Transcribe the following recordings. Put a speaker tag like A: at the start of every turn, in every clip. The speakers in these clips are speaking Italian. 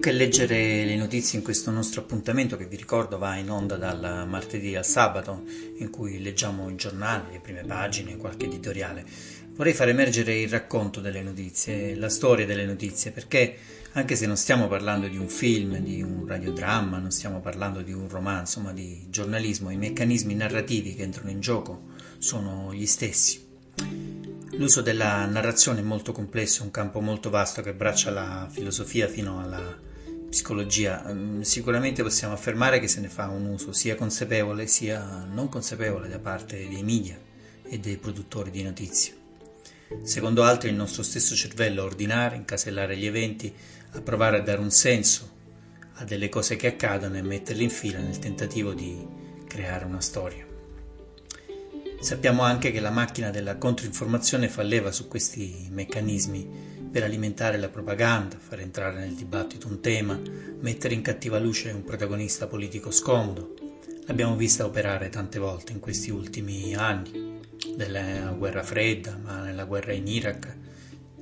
A: che leggere le notizie in questo nostro appuntamento, che vi ricordo va in onda dal martedì al sabato, in cui leggiamo il giornale, le prime pagine, qualche editoriale, vorrei far emergere il racconto delle notizie, la storia delle notizie, perché anche se non stiamo parlando di un film, di un radiodramma, non stiamo parlando di un romanzo, ma di giornalismo, i meccanismi narrativi che entrano in gioco sono gli stessi. L'uso della narrazione è molto complesso, è un campo molto vasto che abbraccia la filosofia fino alla psicologia. Mm, sicuramente possiamo affermare che se ne fa un uso sia consapevole sia non consapevole da parte dei media e dei produttori di notizie. Secondo altri il nostro stesso cervello a ordinare, incasellare gli eventi, a provare a dare un senso a delle cose che accadono e metterle in fila nel tentativo di creare una storia. Sappiamo anche che la macchina della controinformazione fa leva su questi meccanismi per alimentare la propaganda, far entrare nel dibattito un tema, mettere in cattiva luce un protagonista politico scomodo. L'abbiamo vista operare tante volte in questi ultimi anni, nella guerra fredda, ma nella guerra in Iraq,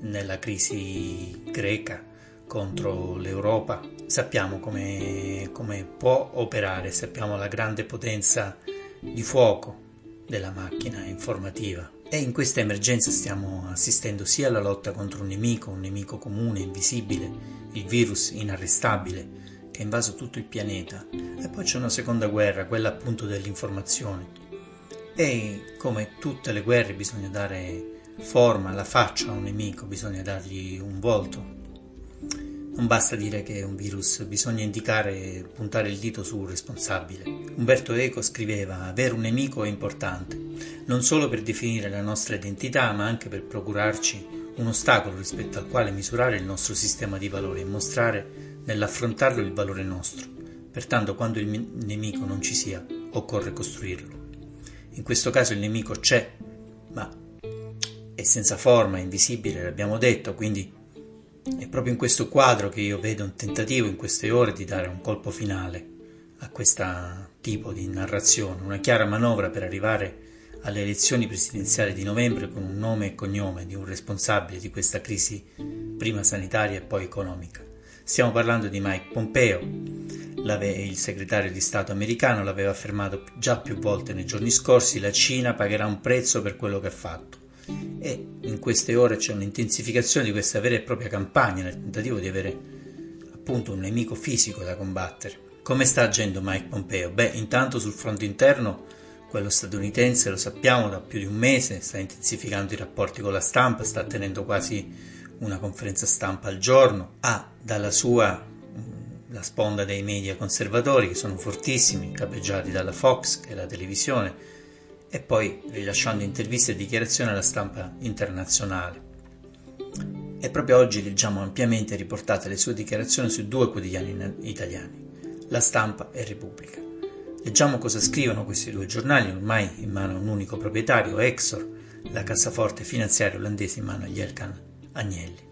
A: nella crisi greca contro l'Europa. Sappiamo come, come può operare, sappiamo la grande potenza di fuoco della macchina informativa. E in questa emergenza stiamo assistendo sia alla lotta contro un nemico, un nemico comune, invisibile, il virus inarrestabile che ha invaso tutto il pianeta, e poi c'è una seconda guerra, quella appunto dell'informazione. E come tutte le guerre bisogna dare forma, la faccia a un nemico, bisogna dargli un volto, non basta dire che è un virus, bisogna indicare e puntare il dito sul responsabile. Umberto Eco scriveva: Avere un nemico è importante, non solo per definire la nostra identità, ma anche per procurarci un ostacolo rispetto al quale misurare il nostro sistema di valori e mostrare nell'affrontarlo il valore nostro. Pertanto, quando il nemico non ci sia, occorre costruirlo. In questo caso il nemico c'è, ma è senza forma, è invisibile, l'abbiamo detto, quindi è proprio in questo quadro che io vedo un tentativo in queste ore di dare un colpo finale a questo tipo di narrazione, una chiara manovra per arrivare alle elezioni presidenziali di novembre con un nome e cognome di un responsabile di questa crisi prima sanitaria e poi economica. Stiamo parlando di Mike Pompeo, il segretario di Stato americano l'aveva affermato già più volte nei giorni scorsi, la Cina pagherà un prezzo per quello che ha fatto e in queste ore c'è un'intensificazione di questa vera e propria campagna nel tentativo di avere appunto un nemico fisico da combattere. Come sta agendo Mike Pompeo? Beh, intanto sul fronte interno quello statunitense lo sappiamo da più di un mese, sta intensificando i rapporti con la stampa, sta tenendo quasi una conferenza stampa al giorno, ha dalla sua la sponda dei media conservatori che sono fortissimi, capeggiati dalla Fox, che è la televisione, e poi rilasciando interviste e dichiarazioni alla stampa internazionale. E proprio oggi leggiamo ampiamente riportate le sue dichiarazioni su due quotidiani italiani, La Stampa e Repubblica. Leggiamo cosa scrivono questi due giornali, ormai in mano a un unico proprietario, Exor, la cassaforte finanziaria olandese in mano agli Elkan Agnelli.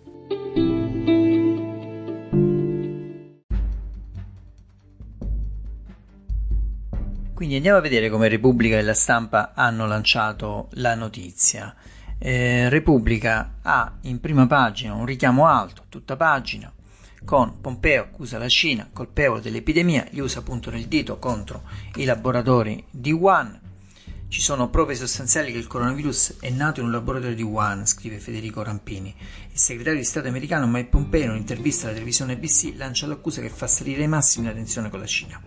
A: Andiamo a vedere come Repubblica e la stampa hanno lanciato la notizia. Eh, Repubblica ha in prima pagina un richiamo alto, tutta pagina, con Pompeo accusa la Cina colpevole dell'epidemia, gli USA puntano il dito contro i laboratori di Wuhan, ci sono prove sostanziali che il coronavirus è nato in un laboratorio di Wuhan, scrive Federico Rampini. Il segretario di Stato americano Mike Pompeo, in un'intervista alla televisione ABC, lancia l'accusa che fa salire ai massimi la tensione con la Cina.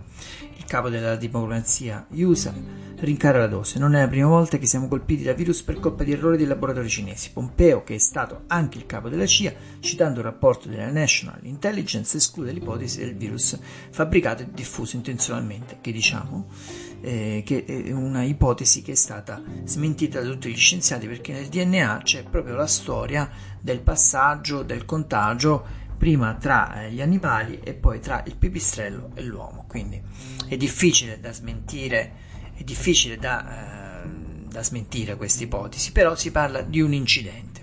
A: Capo della diplomazia USA rincara la dose. Non è la prima volta che siamo colpiti da virus per colpa di errori dei laboratori cinesi. Pompeo, che è stato anche il capo della CIA, citando un rapporto della National Intelligence, esclude l'ipotesi del virus fabbricato e diffuso intenzionalmente, che diciamo eh, che è una ipotesi che è stata smentita da tutti gli scienziati perché nel DNA c'è proprio la storia del passaggio, del contagio prima tra eh, gli animali e poi tra il pipistrello e l'uomo. Quindi è difficile da smentire, è difficile da, eh, da smentire questa ipotesi, però si parla di un incidente.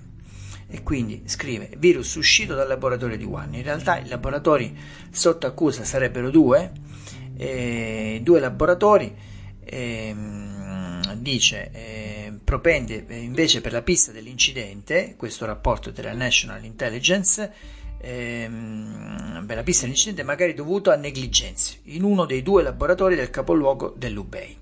A: E quindi scrive virus uscito dal laboratorio di Wuhan. In realtà i laboratori sotto accusa sarebbero due, eh, due laboratori, eh, dice eh, propende invece per la pista dell'incidente, questo rapporto della National Intelligence, ehm, beh, la pista dell'incidente magari dovuto a negligenze in uno dei due laboratori del capoluogo dell'Ubei.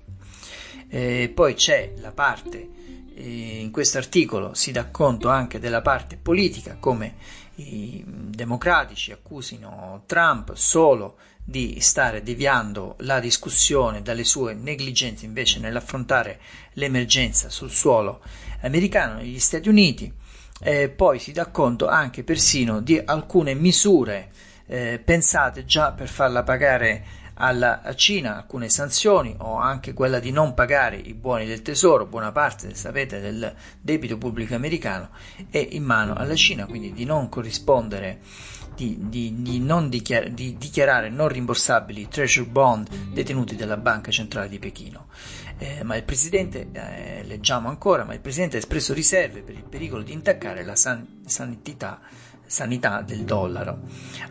A: Eh, poi c'è la parte, eh, in questo articolo si dà conto anche della parte politica, come i democratici accusino Trump solo di stare deviando la discussione dalle sue negligenze invece nell'affrontare l'emergenza sul suolo americano negli Stati Uniti. Eh, poi si dà conto anche persino di alcune misure eh, pensate già per farla pagare alla Cina alcune sanzioni o anche quella di non pagare i buoni del tesoro, buona parte, sapete, del debito pubblico americano è in mano alla Cina, quindi di non corrispondere, di, di, di non dichiar- di dichiarare non rimborsabili treasure bond detenuti dalla Banca Centrale di Pechino. Eh, ma il Presidente, eh, leggiamo ancora, ma il Presidente ha espresso riserve per il pericolo di intaccare la san- sanità sanità del dollaro.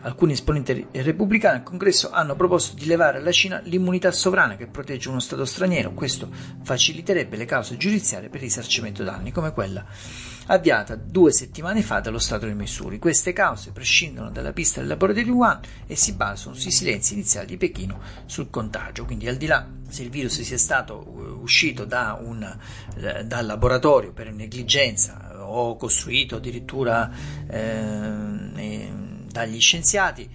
A: Alcuni esponenti repubblicani al congresso hanno proposto di levare alla Cina l'immunità sovrana che protegge uno Stato straniero. Questo faciliterebbe le cause giudiziarie per risarcimento danni, come quella avviata due settimane fa dallo Stato del Missouri. Queste cause prescindono dalla pista del laboratorio di Wuhan e si basano sui silenzi iniziali di Pechino sul contagio. Quindi, al di là se il virus sia stato uh, uscito da un, eh, dal laboratorio per negligenza o costruito addirittura eh, dagli scienziati,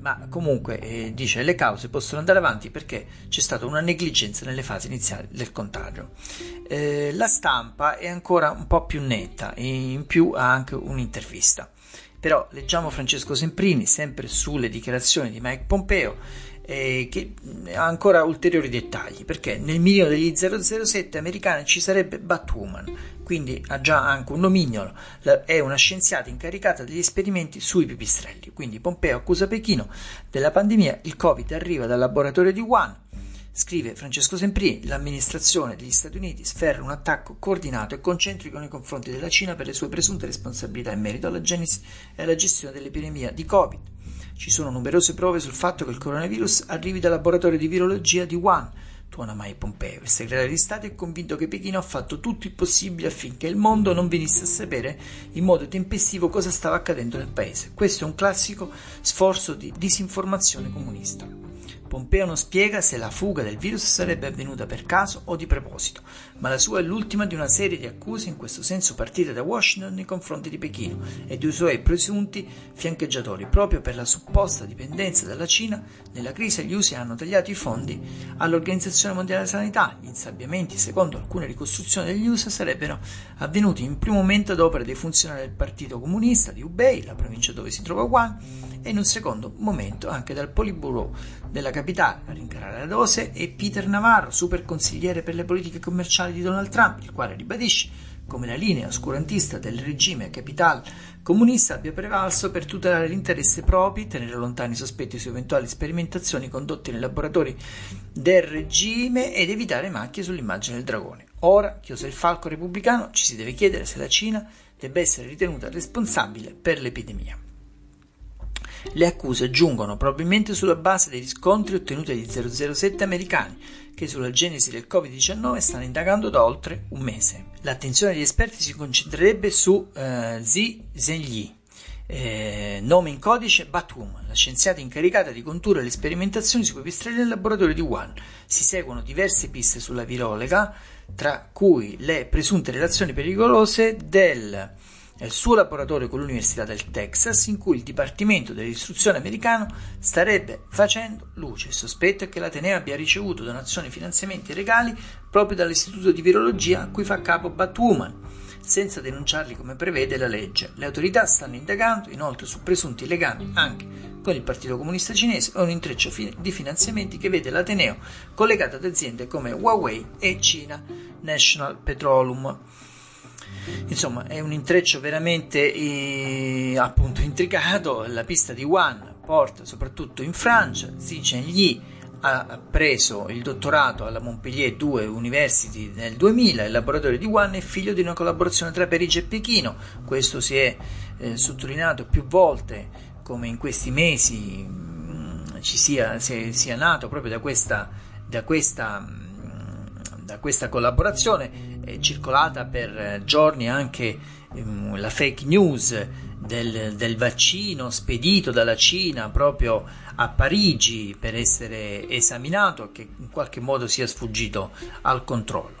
A: ma comunque eh, dice le cause possono andare avanti perché c'è stata una negligenza nelle fasi iniziali del contagio. Eh, la stampa è ancora un po' più netta e in più ha anche un'intervista. Però leggiamo Francesco Semprini sempre sulle dichiarazioni di Mike Pompeo che ha ancora ulteriori dettagli perché nel mirino degli 007 americani ci sarebbe Batwoman quindi ha già anche un nomignolo, è una scienziata incaricata degli esperimenti sui pipistrelli. Quindi Pompeo accusa Pechino della pandemia, il Covid arriva dal laboratorio di Wuhan. Scrive Francesco Semprini, l'amministrazione degli Stati Uniti sferra un attacco coordinato e concentrico nei confronti della Cina per le sue presunte responsabilità in merito alla genesi e alla gestione dell'epidemia di Covid. Ci sono numerose prove sul fatto che il coronavirus arrivi dal laboratorio di virologia di Wuhan, tuona mai Pompeo. Il segretario di Stato è convinto che Pechino ha fatto tutto il possibile affinché il mondo non venisse a sapere in modo tempestivo cosa stava accadendo nel paese. Questo è un classico sforzo di disinformazione comunista. Pompeo non spiega se la fuga del virus sarebbe avvenuta per caso o di proposito, ma la sua è l'ultima di una serie di accuse in questo senso partite da Washington nei confronti di Pechino e dei suoi presunti fiancheggiatori. Proprio per la supposta dipendenza dalla Cina, nella crisi gli USA hanno tagliato i fondi all'Organizzazione Mondiale della Sanità. Gli insabbiamenti, secondo alcune ricostruzioni degli USA, sarebbero avvenuti in primo momento ad opera dei funzionari del Partito Comunista di Hubei, la provincia dove si trova Wuhan, e in un secondo momento anche dal Politburo della capitale a rincarare la dose e Peter Navarro, super consigliere per le politiche commerciali di Donald Trump, il quale ribadisce come la linea oscurantista del regime capital comunista abbia prevalso per tutelare l'interesse proprio, tenere lontani i sospetti su eventuali sperimentazioni condotte nei laboratori del regime ed evitare macchie sull'immagine del dragone. Ora, chiosa il falco repubblicano, ci si deve chiedere se la Cina debba essere ritenuta responsabile per l'epidemia. Le accuse giungono probabilmente sulla base dei riscontri ottenuti dagli 007 americani, che sulla genesi del Covid-19 stanno indagando da oltre un mese. L'attenzione degli esperti si concentrerebbe su eh, Zi Zhengli, eh, nome in codice Batum, la scienziata incaricata di condurre le sperimentazioni sui pipistrelli nel laboratorio di Wuhan. Si seguono diverse piste sulla virologa, tra cui le presunte relazioni pericolose del il suo laboratorio con l'Università del Texas, in cui il Dipartimento dell'Istruzione americano starebbe facendo luce. Il sospetto è che l'Ateneo abbia ricevuto donazioni e finanziamenti legali proprio dall'Istituto di Virologia a cui fa capo Batwoman, senza denunciarli come prevede la legge. Le autorità stanno indagando inoltre su presunti legami anche con il Partito Comunista Cinese e un intreccio di finanziamenti che vede l'Ateneo collegato ad aziende come Huawei e Cina National Petroleum. Insomma, è un intreccio veramente eh, appunto intricato. La pista di Wuhan porta soprattutto in Francia. Xi Jinping ha preso il dottorato alla Montpellier 2 University nel 2000. Il laboratorio di Wuhan è figlio di una collaborazione tra Parigi e Pechino. Questo si è eh, sottolineato più volte come in questi mesi mh, mm, ci sia, sia, nato proprio da questa, da questa, mh, mm, da questa collaborazione circolata per giorni anche ehm, la fake news del, del, vaccino spedito dalla Cina proprio a Parigi per essere esaminato che in qualche modo sia sfuggito al controllo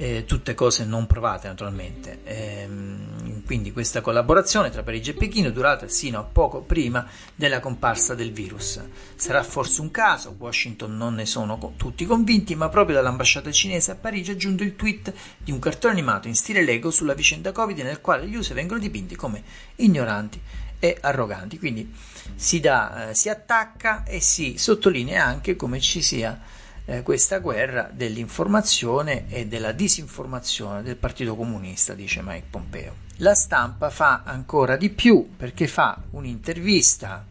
A: eh, tutte cose non provate naturalmente. Ehm, quindi questa collaborazione tra Parigi e Pechino durata sino a poco prima della comparsa del virus. Sarà forse un caso, Washington non ne sono tutti convinti, ma proprio dall'ambasciata cinese a Parigi è giunto il tweet di un cartone animato in stile Lego sulla vicenda Covid nel quale gli USA vengono dipinti come ignoranti e arroganti. Quindi si, dà, eh, si attacca e si sottolinea anche come ci sia eh, questa guerra dell'informazione e della disinformazione del Partito Comunista, dice Mike Pompeo. La stampa fa ancora di più perché fa un'intervista,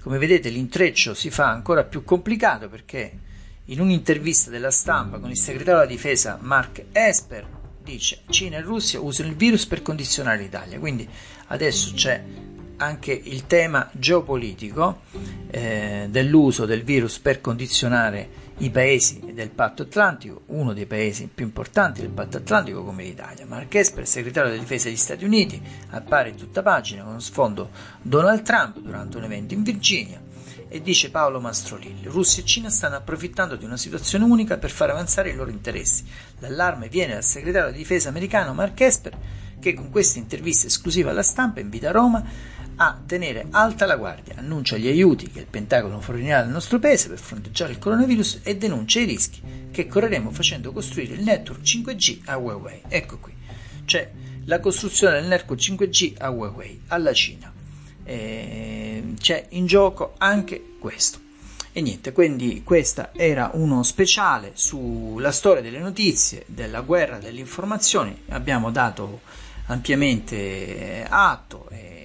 A: come vedete l'intreccio si fa ancora più complicato perché in un'intervista della stampa con il segretario della difesa Mark Esper dice Cina e Russia usano il virus per condizionare l'Italia, quindi adesso c'è anche il tema geopolitico eh, dell'uso del virus per condizionare i paesi del patto atlantico, uno dei paesi più importanti del patto atlantico come l'Italia. Mark Esper, segretario della difesa degli Stati Uniti, appare in tutta pagina con sfondo Donald Trump durante un evento in Virginia e dice Paolo Mastrolilli, Russia e Cina stanno approfittando di una situazione unica per far avanzare i loro interessi. L'allarme viene dal segretario della difesa americano Mark Esper che con questa intervista esclusiva alla stampa invita Roma a tenere alta la guardia, annuncia gli aiuti che il Pentagono fornirà al nostro paese per fronteggiare il coronavirus e denuncia i rischi che correremo facendo costruire il network 5G a Huawei. Ecco qui, c'è la costruzione del network 5G a Huawei, alla Cina. E c'è in gioco anche questo. E niente, quindi questo era uno speciale sulla storia delle notizie, della guerra delle informazioni. Abbiamo dato ampiamente atto e,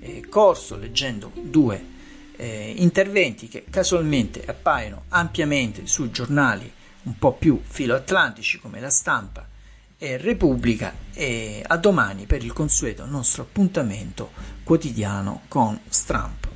A: e corso leggendo due eh, interventi che casualmente appaiono ampiamente sui giornali un po' più filoatlantici come la stampa e Repubblica e a domani per il consueto nostro appuntamento quotidiano con Stramp.